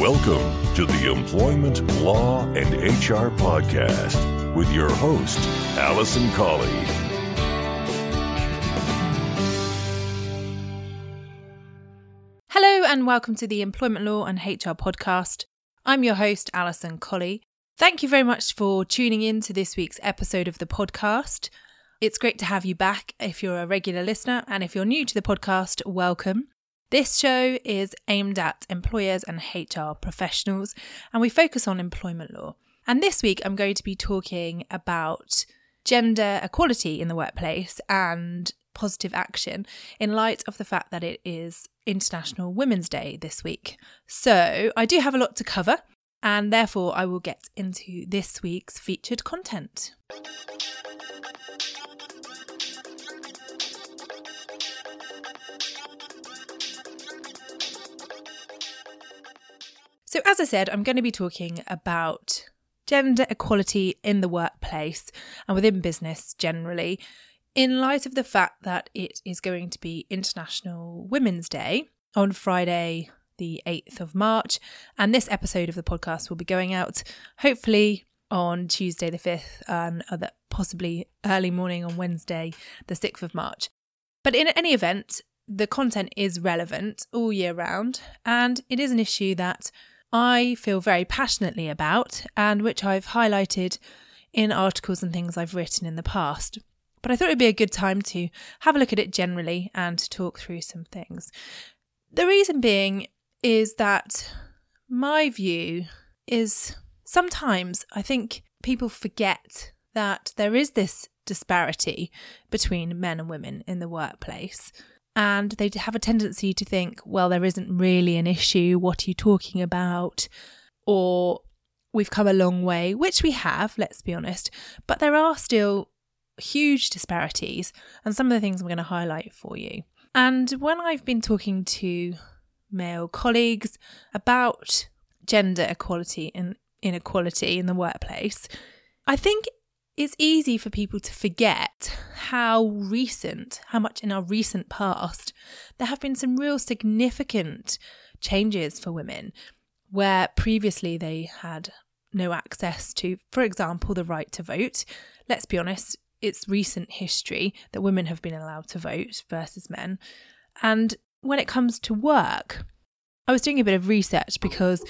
Welcome to the Employment Law and HR Podcast with your host, Alison Colley. Hello, and welcome to the Employment Law and HR Podcast. I'm your host, Alison Colley. Thank you very much for tuning in to this week's episode of the podcast. It's great to have you back if you're a regular listener, and if you're new to the podcast, welcome. This show is aimed at employers and HR professionals, and we focus on employment law. And this week, I'm going to be talking about gender equality in the workplace and positive action in light of the fact that it is International Women's Day this week. So, I do have a lot to cover, and therefore, I will get into this week's featured content. So, as I said, I'm going to be talking about gender equality in the workplace and within business generally, in light of the fact that it is going to be International Women's Day on Friday, the 8th of March. And this episode of the podcast will be going out hopefully on Tuesday, the 5th, and other, possibly early morning on Wednesday, the 6th of March. But in any event, the content is relevant all year round, and it is an issue that I feel very passionately about and which I've highlighted in articles and things I've written in the past. But I thought it'd be a good time to have a look at it generally and to talk through some things. The reason being is that my view is sometimes I think people forget that there is this disparity between men and women in the workplace and they have a tendency to think, well, there isn't really an issue. What are you talking about? Or we've come a long way, which we have, let's be honest, but there are still huge disparities, and some of the things I'm going to highlight for you. And when I've been talking to male colleagues about gender equality and inequality in the workplace, I think it's easy for people to forget how recent, how much in our recent past, there have been some real significant changes for women where previously they had no access to, for example, the right to vote. Let's be honest, it's recent history that women have been allowed to vote versus men. And when it comes to work, I was doing a bit of research because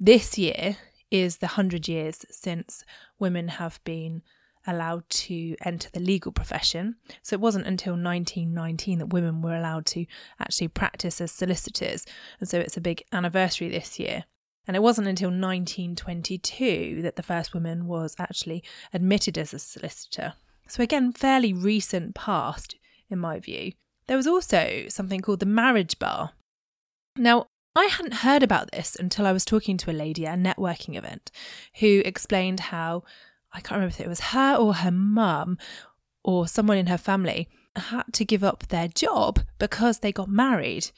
this year is the 100 years since women have been allowed to enter the legal profession. So it wasn't until 1919 that women were allowed to actually practice as solicitors. And so it's a big anniversary this year. And it wasn't until 1922 that the first woman was actually admitted as a solicitor. So, again, fairly recent past, in my view. There was also something called the marriage bar. Now, I hadn't heard about this until I was talking to a lady at a networking event who explained how I can't remember if it was her or her mum or someone in her family had to give up their job because they got married.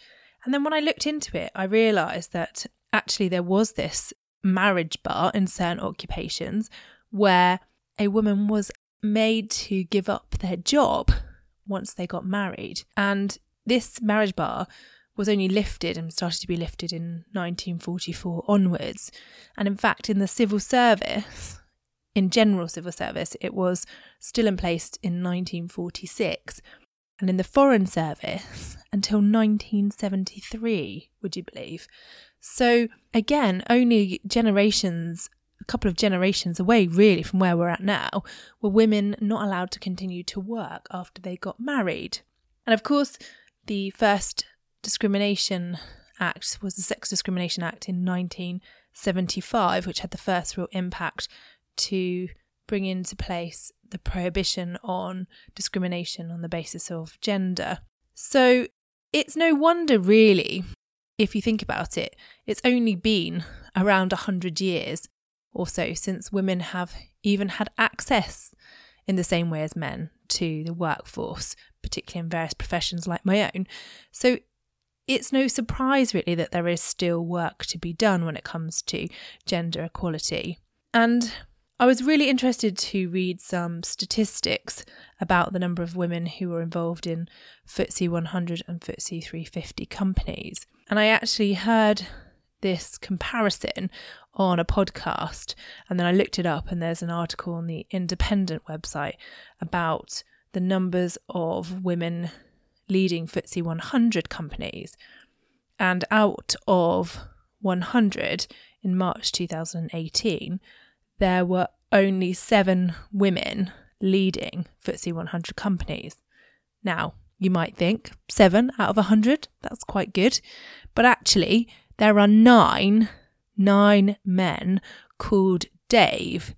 And then when I looked into it, I realised that actually there was this marriage bar in certain occupations where a woman was made to give up their job once they got married. And this marriage bar was only lifted and started to be lifted in 1944 onwards. And in fact, in the civil service, in general civil service, it was still in place in 1946, and in the Foreign Service until 1973, would you believe? So, again, only generations, a couple of generations away, really, from where we're at now, were women not allowed to continue to work after they got married. And of course, the first discrimination act was the Sex Discrimination Act in 1975, which had the first real impact to bring into place the prohibition on discrimination on the basis of gender. So it's no wonder, really, if you think about it, it's only been around 100 years or so since women have even had access in the same way as men to the workforce, particularly in various professions like my own. So it's no surprise, really, that there is still work to be done when it comes to gender equality. And I was really interested to read some statistics about the number of women who were involved in FTSE 100 and FTSE 350 companies. And I actually heard this comparison on a podcast and then I looked it up and there's an article on the Independent website about the numbers of women leading FTSE 100 companies. And out of 100 in March 2018, there were only seven women leading FTSE 100 companies. Now, you might think seven out of 100, that's quite good. But actually, there are nine, nine men called Dave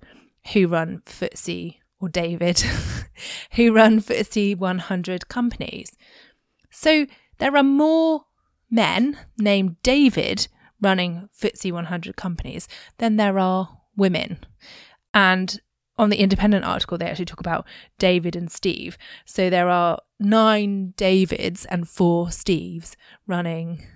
who run FTSE or David who run FTSE 100 companies. So there are more men named David running FTSE 100 companies than there are women. And on the independent article, they actually talk about David and Steve. So there are nine Davids and four Steves running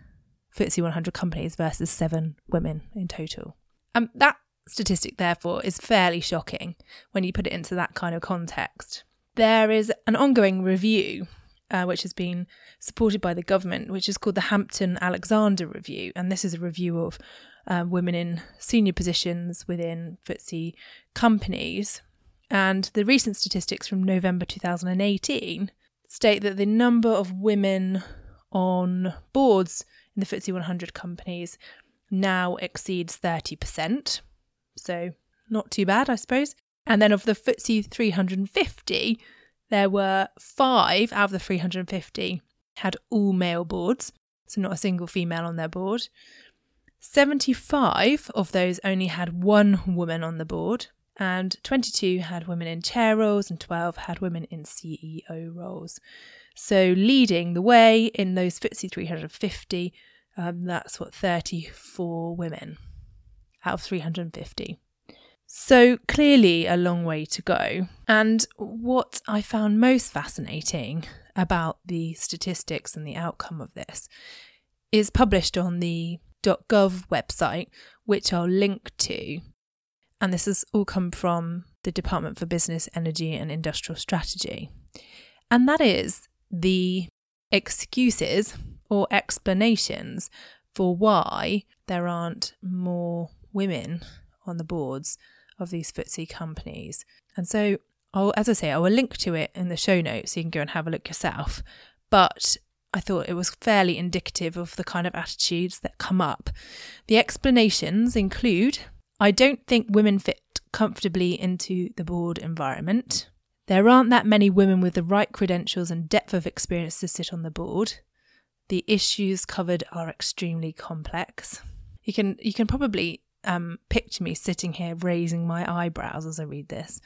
FTSE 100 companies versus seven women in total. And that statistic, therefore, is fairly shocking when you put it into that kind of context. There is an ongoing review uh, which has been supported by the government, which is called the Hampton Alexander Review. And this is a review of uh, women in senior positions within FTSE companies. And the recent statistics from November 2018 state that the number of women on boards in the FTSE 100 companies now exceeds 30%. So, not too bad, I suppose. And then of the FTSE 350, there were five out of the 350 had all male boards, so not a single female on their board. 75 of those only had one woman on the board, and 22 had women in chair roles, and 12 had women in CEO roles. So, leading the way in those FTSE 350, um, that's what 34 women out of 350. So, clearly, a long way to go. And what I found most fascinating about the statistics and the outcome of this is published on the .gov website, which I'll link to. And this has all come from the Department for Business, Energy and Industrial Strategy. And that is the excuses or explanations for why there aren't more women on the boards of these FTSE companies. And so, I'll, as I say, I will link to it in the show notes so you can go and have a look yourself. But I thought it was fairly indicative of the kind of attitudes that come up. The explanations include I don't think women fit comfortably into the board environment. There aren't that many women with the right credentials and depth of experience to sit on the board. The issues covered are extremely complex. You can you can probably um, picture me sitting here raising my eyebrows as I read this.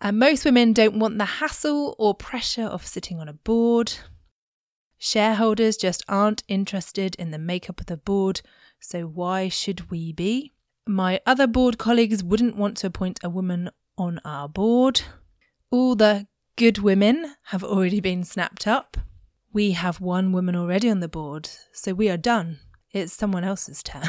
And most women don't want the hassle or pressure of sitting on a board. Shareholders just aren't interested in the makeup of the board, so why should we be? My other board colleagues wouldn't want to appoint a woman on our board. All the good women have already been snapped up. We have one woman already on the board, so we are done. It's someone else's turn.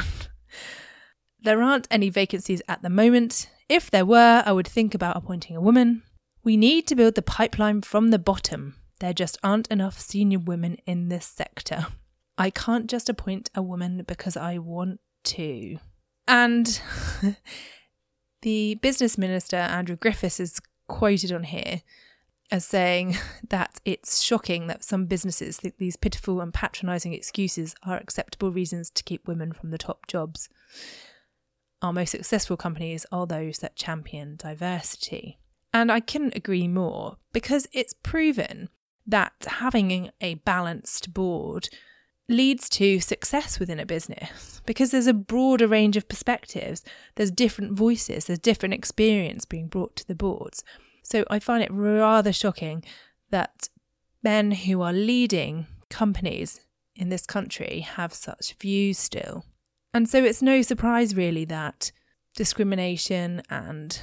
There aren't any vacancies at the moment. If there were, I would think about appointing a woman. We need to build the pipeline from the bottom. There just aren't enough senior women in this sector. I can't just appoint a woman because I want to. And the business minister, Andrew Griffiths, is quoted on here as saying that it's shocking that some businesses think these pitiful and patronising excuses are acceptable reasons to keep women from the top jobs. Our most successful companies are those that champion diversity. And I couldn't agree more because it's proven that having a balanced board leads to success within a business because there's a broader range of perspectives, there's different voices, there's different experience being brought to the boards. So I find it rather shocking that men who are leading companies in this country have such views still. And so it's no surprise, really, that discrimination and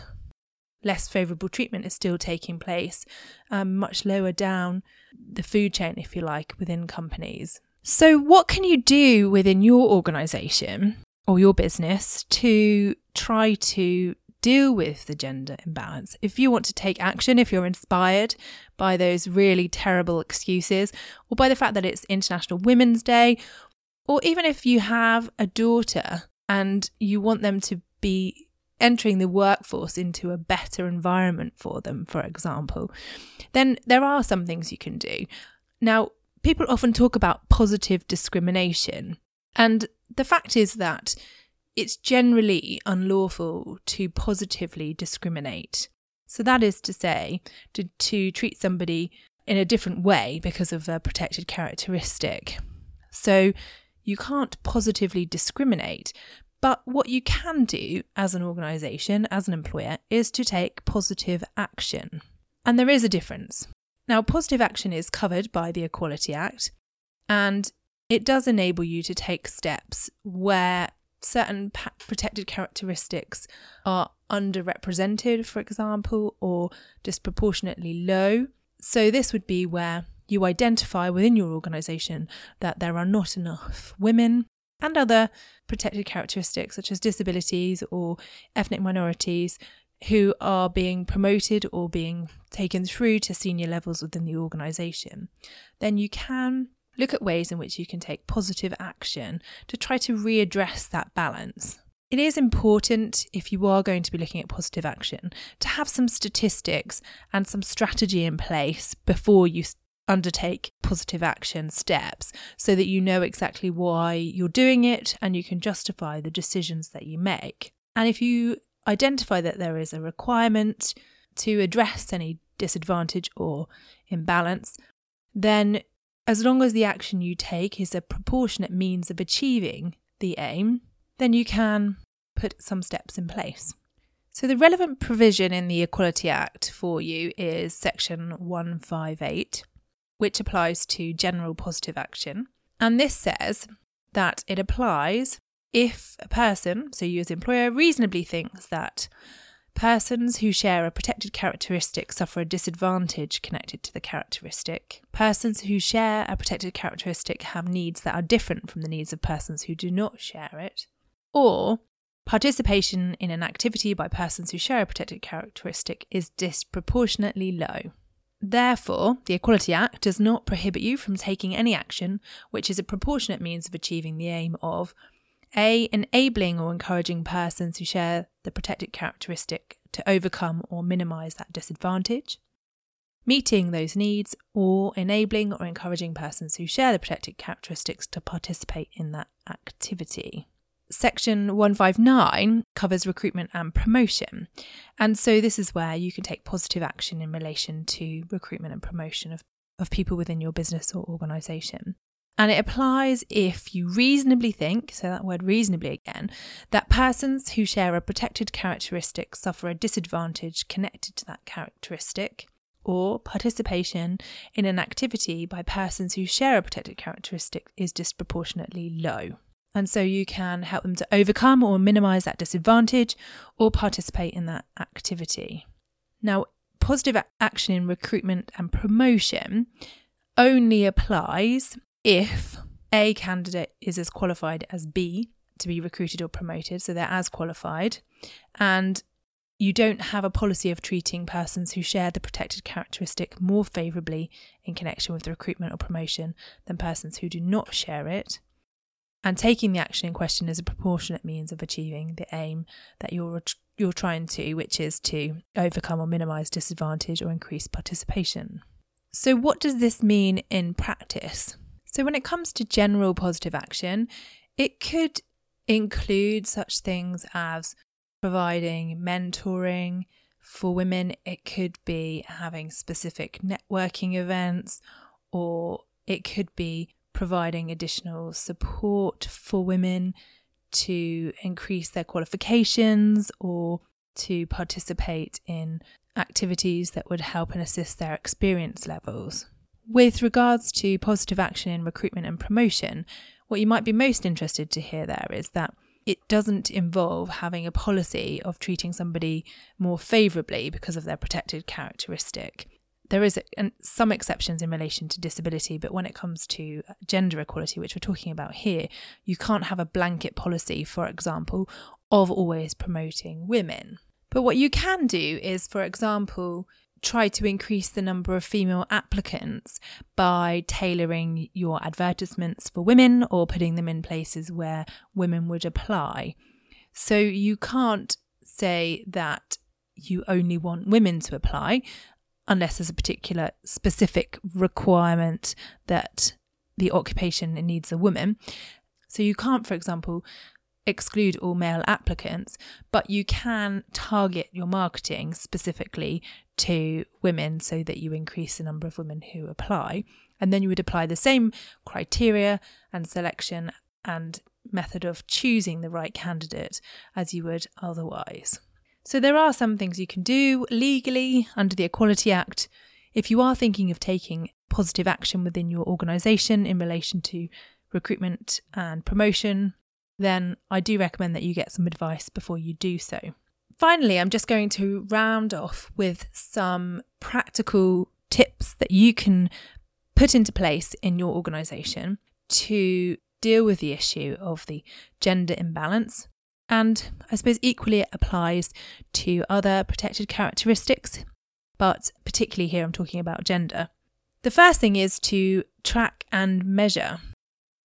less favourable treatment is still taking place um, much lower down the food chain, if you like, within companies. So, what can you do within your organisation or your business to try to deal with the gender imbalance? If you want to take action, if you're inspired by those really terrible excuses or by the fact that it's International Women's Day Or even if you have a daughter and you want them to be entering the workforce into a better environment for them, for example, then there are some things you can do. Now, people often talk about positive discrimination, and the fact is that it's generally unlawful to positively discriminate. So, that is to say, to, to treat somebody in a different way because of a protected characteristic. So, you can't positively discriminate, but what you can do as an organisation, as an employer, is to take positive action. And there is a difference. Now, positive action is covered by the Equality Act, and it does enable you to take steps where certain protected characteristics are underrepresented, for example, or disproportionately low. So, this would be where you identify within your organisation that there are not enough women and other protected characteristics such as disabilities or ethnic minorities who are being promoted or being taken through to senior levels within the organisation, then you can look at ways in which you can take positive action to try to readdress that balance. It is important, if you are going to be looking at positive action, to have some statistics and some strategy in place before you undertake positive action steps so that you know exactly why you're doing it and you can justify the decisions that you make. And if you identify that there is a requirement to address any disadvantage or imbalance, then as long as the action you take is a proportionate means of achieving the aim, then you can put some steps in place. So, the relevant provision in the Equality Act for you is section 158, which applies to general positive action. And this says that it applies if a person, so you as employer, reasonably thinks that persons who share a protected characteristic suffer a disadvantage connected to the characteristic, persons who share a protected characteristic have needs that are different from the needs of persons who do not share it, or participation in an activity by persons who share a protected characteristic is disproportionately low. Therefore, the Equality Act does not prohibit you from taking any action which is a proportionate means of achieving the aim of a. Enabling or encouraging persons who share the protected characteristic to overcome or minimise that disadvantage. Meeting those needs or enabling or encouraging persons who share the protected characteristics to participate in that activity. Section 159 covers recruitment and promotion. And so this is where you can take positive action in relation to recruitment and promotion of, of people within your business or organisation. And it applies if you reasonably think, so that word reasonably again, that persons who share a protected characteristic suffer a disadvantage connected to that characteristic, or participation in an activity by persons who share a protected characteristic is disproportionately low. And so you can help them to overcome or minimize that disadvantage or participate in that activity. Now, positive action in recruitment and promotion only applies if A candidate is as qualified as B to be recruited or promoted, so they're as qualified, and you don't have a policy of treating persons who share the protected characteristic more favourably in connection with the recruitment or promotion than persons who do not share it, and taking the action in question is a proportionate means of achieving the aim that you're you're trying to, which is to overcome or minimize disadvantage or increase participation. So, what does this mean in practice? So, when it comes to general positive action, it could include such things as providing mentoring for women, it could be having specific networking events, or it could be providing additional support for women to increase their qualifications or to participate in activities that would help and assist their experience levels. With regards to positive action in recruitment and promotion, what you might be most interested to hear there is that it doesn't involve having a policy of treating somebody more favourably because of their protected characteristic. There is a, some exceptions in relation to disability, but when it comes to gender equality, which we're talking about here, you can't have a blanket policy, for example, of always promoting women. But what you can do is, for example, try to increase the number of female applicants by tailoring your advertisements for women or putting them in places where women would apply. So you can't say that you only want women to apply unless there's a particular specific requirement that the occupation needs a woman. So you can't, for example, exclude all male applicants, but you can target your marketing specifically to women so that you increase the number of women who apply. And then you would apply the same criteria and selection and method of choosing the right candidate as you would otherwise. So there are some things you can do legally under the Equality Act if you are thinking of taking positive action within your organisation in relation to recruitment and promotion, then I do recommend that you get some advice before you do so. Finally, I'm just going to round off with some practical tips that you can put into place in your organisation to deal with the issue of the gender imbalance. And I suppose equally it applies to other protected characteristics, but particularly here I'm talking about gender. The first thing is to track and measure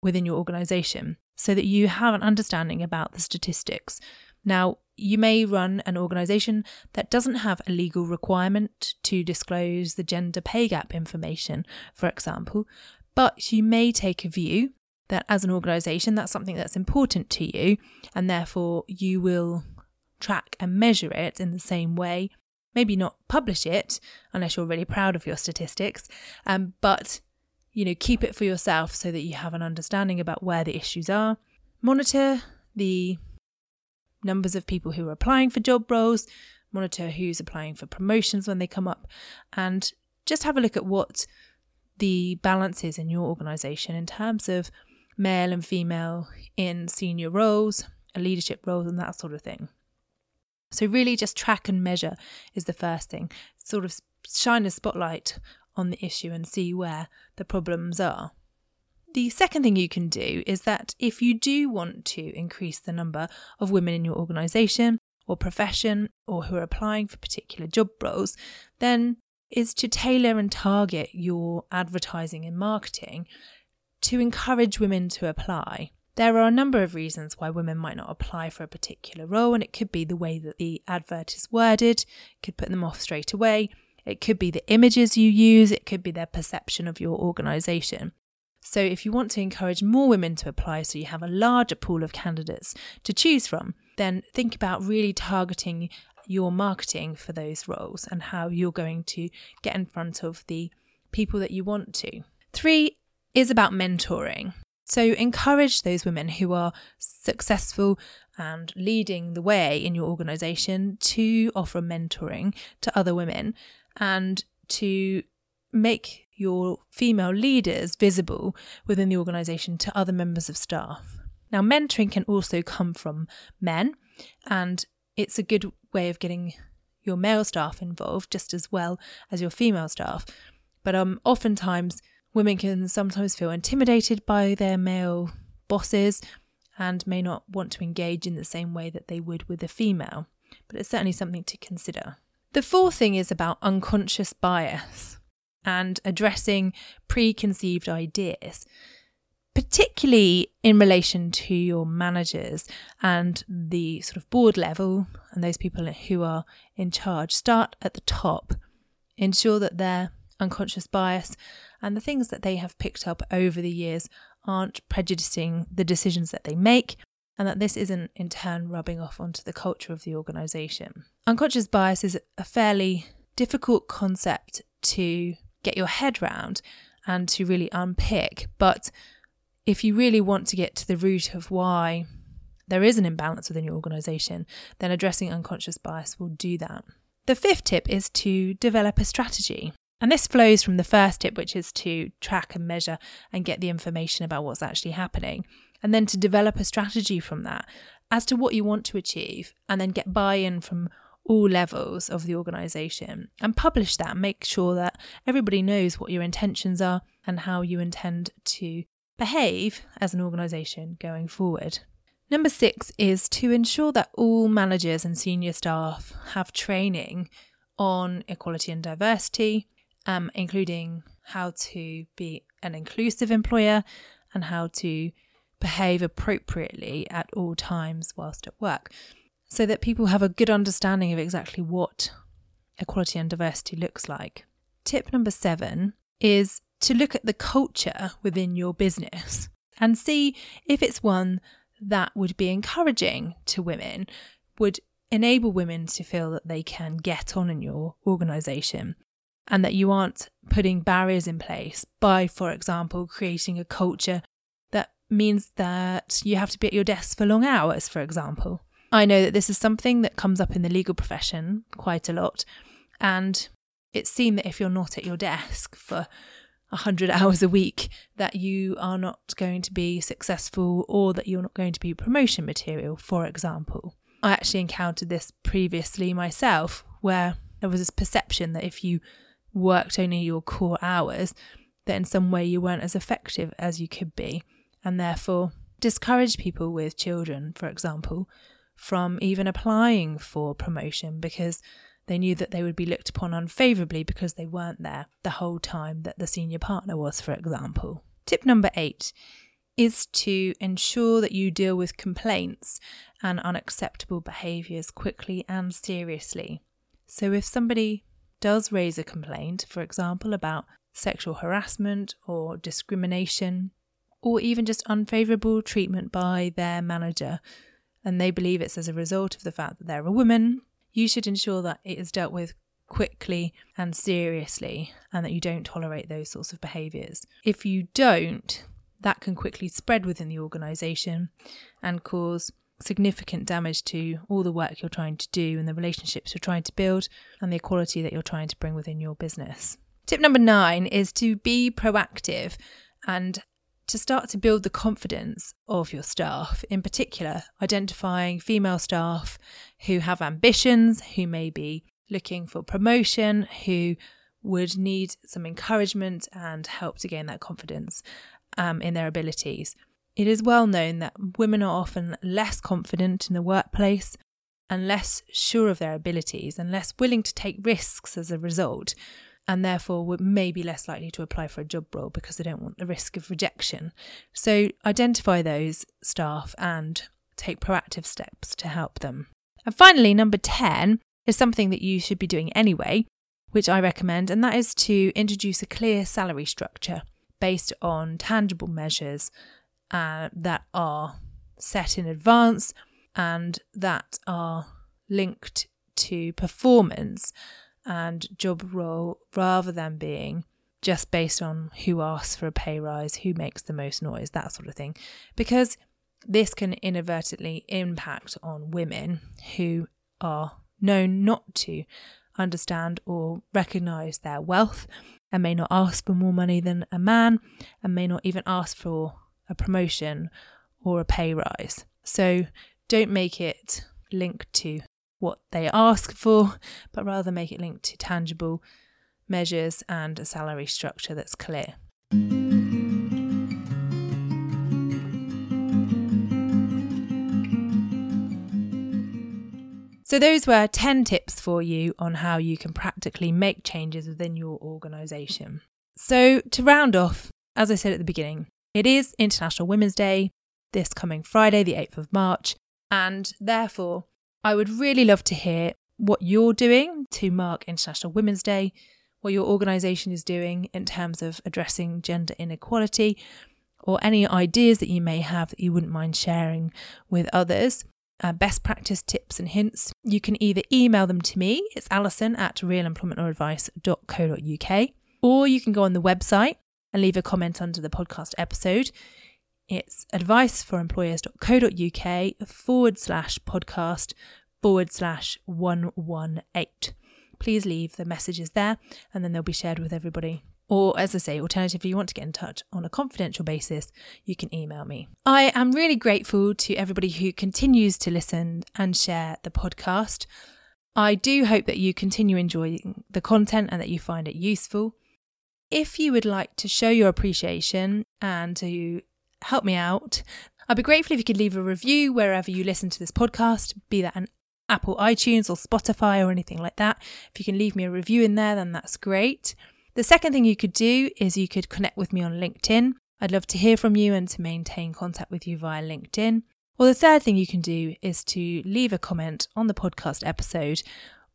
within your organisation so that you have an understanding about the statistics. Now, you may run an organisation that doesn't have a legal requirement to disclose the gender pay gap information, for example, but you may take a view that as an organisation, that's something that's important to you, and therefore you will track and measure it in the same way. Maybe not publish it unless you're really proud of your statistics, um, but you know, keep it for yourself so that you have an understanding about where the issues are. Monitor the numbers of people who are applying for job roles, monitor who's applying for promotions when they come up, and just have a look at what the balance is in your organisation in terms of male and female in senior roles, leadership roles, and that sort of thing. So, really, just track and measure is the first thing. Sort of shine a spotlight on the issue and see where the problems are. The second thing you can do is that if you do want to increase the number of women in your organisation or profession or who are applying for particular job roles, then is to tailor and target your advertising and marketing to encourage women to apply. There are a number of reasons why women might not apply for a particular role, and it could be the way that the advert is worded, could put them off straight away. It could be the images you use, it could be their perception of your organisation. So, if you want to encourage more women to apply so you have a larger pool of candidates to choose from, then think about really targeting your marketing for those roles and how you're going to get in front of the people that you want to. Three is about mentoring. So, encourage those women who are successful and leading the way in your organisation to offer mentoring to other women and to make your female leaders visible within the organisation to other members of staff. Now, mentoring can also come from men, and it's a good way of getting your male staff involved just as well as your female staff. But um, oftentimes, women can sometimes feel intimidated by their male bosses and may not want to engage in the same way that they would with a female. But it's certainly something to consider. The fourth thing is about unconscious bias and addressing preconceived ideas, particularly in relation to your managers and the sort of board level and those people who are in charge. Start at the top. Ensure that their unconscious bias and the things that they have picked up over the years aren't prejudicing the decisions that they make and that this isn't in turn rubbing off onto the culture of the organisation. Unconscious bias is a fairly difficult concept to get your head round and to really unpick, but if you really want to get to the root of why there is an imbalance within your organisation, then addressing unconscious bias will do that. The fifth tip is to develop a strategy. And this flows from the first tip, which is to track and measure and get the information about what's actually happening and then to develop a strategy from that as to what you want to achieve, and then get buy in from all levels of the organization and publish that. Make sure that everybody knows what your intentions are and how you intend to behave as an organization going forward. Number six is to ensure that all managers and senior staff have training on equality and diversity, um, including how to be an inclusive employer and how to behave appropriately at all times whilst at work, so that people have a good understanding of exactly what equality and diversity looks like. Tip number seven is to look at the culture within your business and see if it's one that would be encouraging to women, would enable women to feel that they can get on in your organisation and that you aren't putting barriers in place by, for example, creating a culture that means that you have to be at your desk for long hours, for example. I know that this is something that comes up in the legal profession quite a lot, and it's seen that if you're not at your desk for 100 hours a week, that you are not going to be successful or that you're not going to be promotion material, for example. I actually encountered this previously myself, where there was this perception that if you worked only your core hours, that in some way you weren't as effective as you could be, and therefore discouraged people with children, for example, from even applying for promotion because they knew that they would be looked upon unfavourably because they weren't there the whole time that the senior partner was, for example. Tip number eight is to ensure that you deal with complaints and unacceptable behaviours quickly and seriously. So, if somebody does raise a complaint, for example, about sexual harassment or discrimination, or even just unfavourable treatment by their manager, and they believe it's as a result of the fact that they're a woman, you should ensure that it is dealt with quickly and seriously and that you don't tolerate those sorts of behaviours. If you don't, that can quickly spread within the organisation and cause significant damage to all the work you're trying to do and the relationships you're trying to build and the equality that you're trying to bring within your business. Tip number nine is to be proactive and to start to build the confidence of your staff, in particular, identifying female staff who have ambitions, who may be looking for promotion, who would need some encouragement and help to gain that confidence um, in their abilities. It is well known that women are often less confident in the workplace and less sure of their abilities and less willing to take risks as a result, and therefore would may be less likely to apply for a job role because they don't want the risk of rejection. So identify those staff and take proactive steps to help them. And finally, number 10 is something that you should be doing anyway, which I recommend, and that is to introduce a clear salary structure based on tangible measures uh, that are set in advance and that are linked to performance and job role rather than being just based on who asks for a pay rise, who makes the most noise, that sort of thing. Because this can inadvertently impact on women who are known not to understand or recognize their wealth and may not ask for more money than a man and may not even ask for a promotion or a pay rise. So don't make it linked to what they ask for, but rather make it linked to tangible measures and a salary structure that's clear. So, those were 10 tips for you on how you can practically make changes within your organisation. So, to round off, as I said at the beginning, it is International Women's Day this coming Friday, the 8th of March, and therefore I would really love to hear what you're doing to mark International Women's Day, what your organisation is doing in terms of addressing gender inequality, or any ideas that you may have that you wouldn't mind sharing with others. Uh, best practice tips and hints, you can either email them to me, it's alison at realemploymentlawadvice.co.uk, or you can go on the website and leave a comment under the podcast episode. It's adviceforemployers.co.uk forward slash podcast forward slash 118. Please leave the messages there and then they'll be shared with everybody. Or, as I say, alternatively, you want to get in touch on a confidential basis, you can email me. I am really grateful to everybody who continues to listen and share the podcast. I do hope that you continue enjoying the content and that you find it useful. If you would like to show your appreciation and to help me out, I'd be grateful if you could leave a review wherever you listen to this podcast, be that an Apple iTunes or Spotify or anything like that. If you can leave me a review in there, then that's great. The second thing you could do is you could connect with me on LinkedIn. I'd love to hear from you and to maintain contact with you via LinkedIn. Or the third thing you can do is to leave a comment on the podcast episode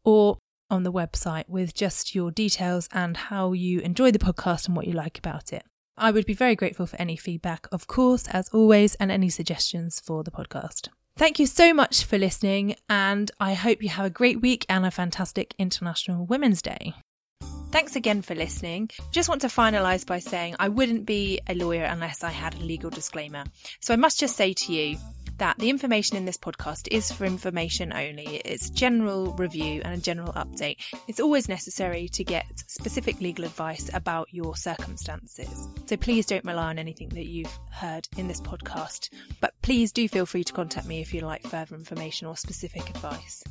or on the website with just your details and how you enjoy the podcast and what you like about it. I would be very grateful for any feedback, of course, as always, and any suggestions for the podcast. Thank you so much for listening, and I hope you have a great week and a fantastic International Women's Day. Thanks again for listening. Just want to finalise by saying I wouldn't be a lawyer unless I had a legal disclaimer. So I must just say to you that the information in this podcast is for information only. It's general review and a general update. It's always necessary to get specific legal advice about your circumstances. So please don't rely on anything that you've heard in this podcast. But please do feel free to contact me if you'd like further information or specific advice.